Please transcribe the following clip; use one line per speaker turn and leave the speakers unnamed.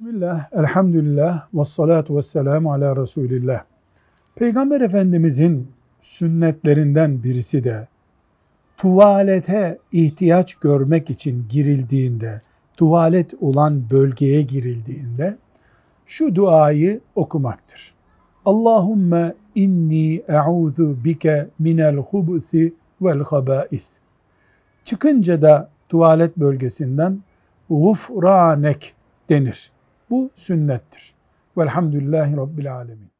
Bismillah, elhamdülillah, ve salatu ve selamu ala Resulillah. Peygamber Efendimizin sünnetlerinden birisi de tuvalete ihtiyaç görmek için girildiğinde, tuvalet olan bölgeye girildiğinde şu duayı okumaktır. Allahümme inni e'udhu bike minel hubusi vel habais. Çıkınca da tuvalet bölgesinden gufranek denir. Bu sünnettir. Velhamdülillahi Rabbil Alemin.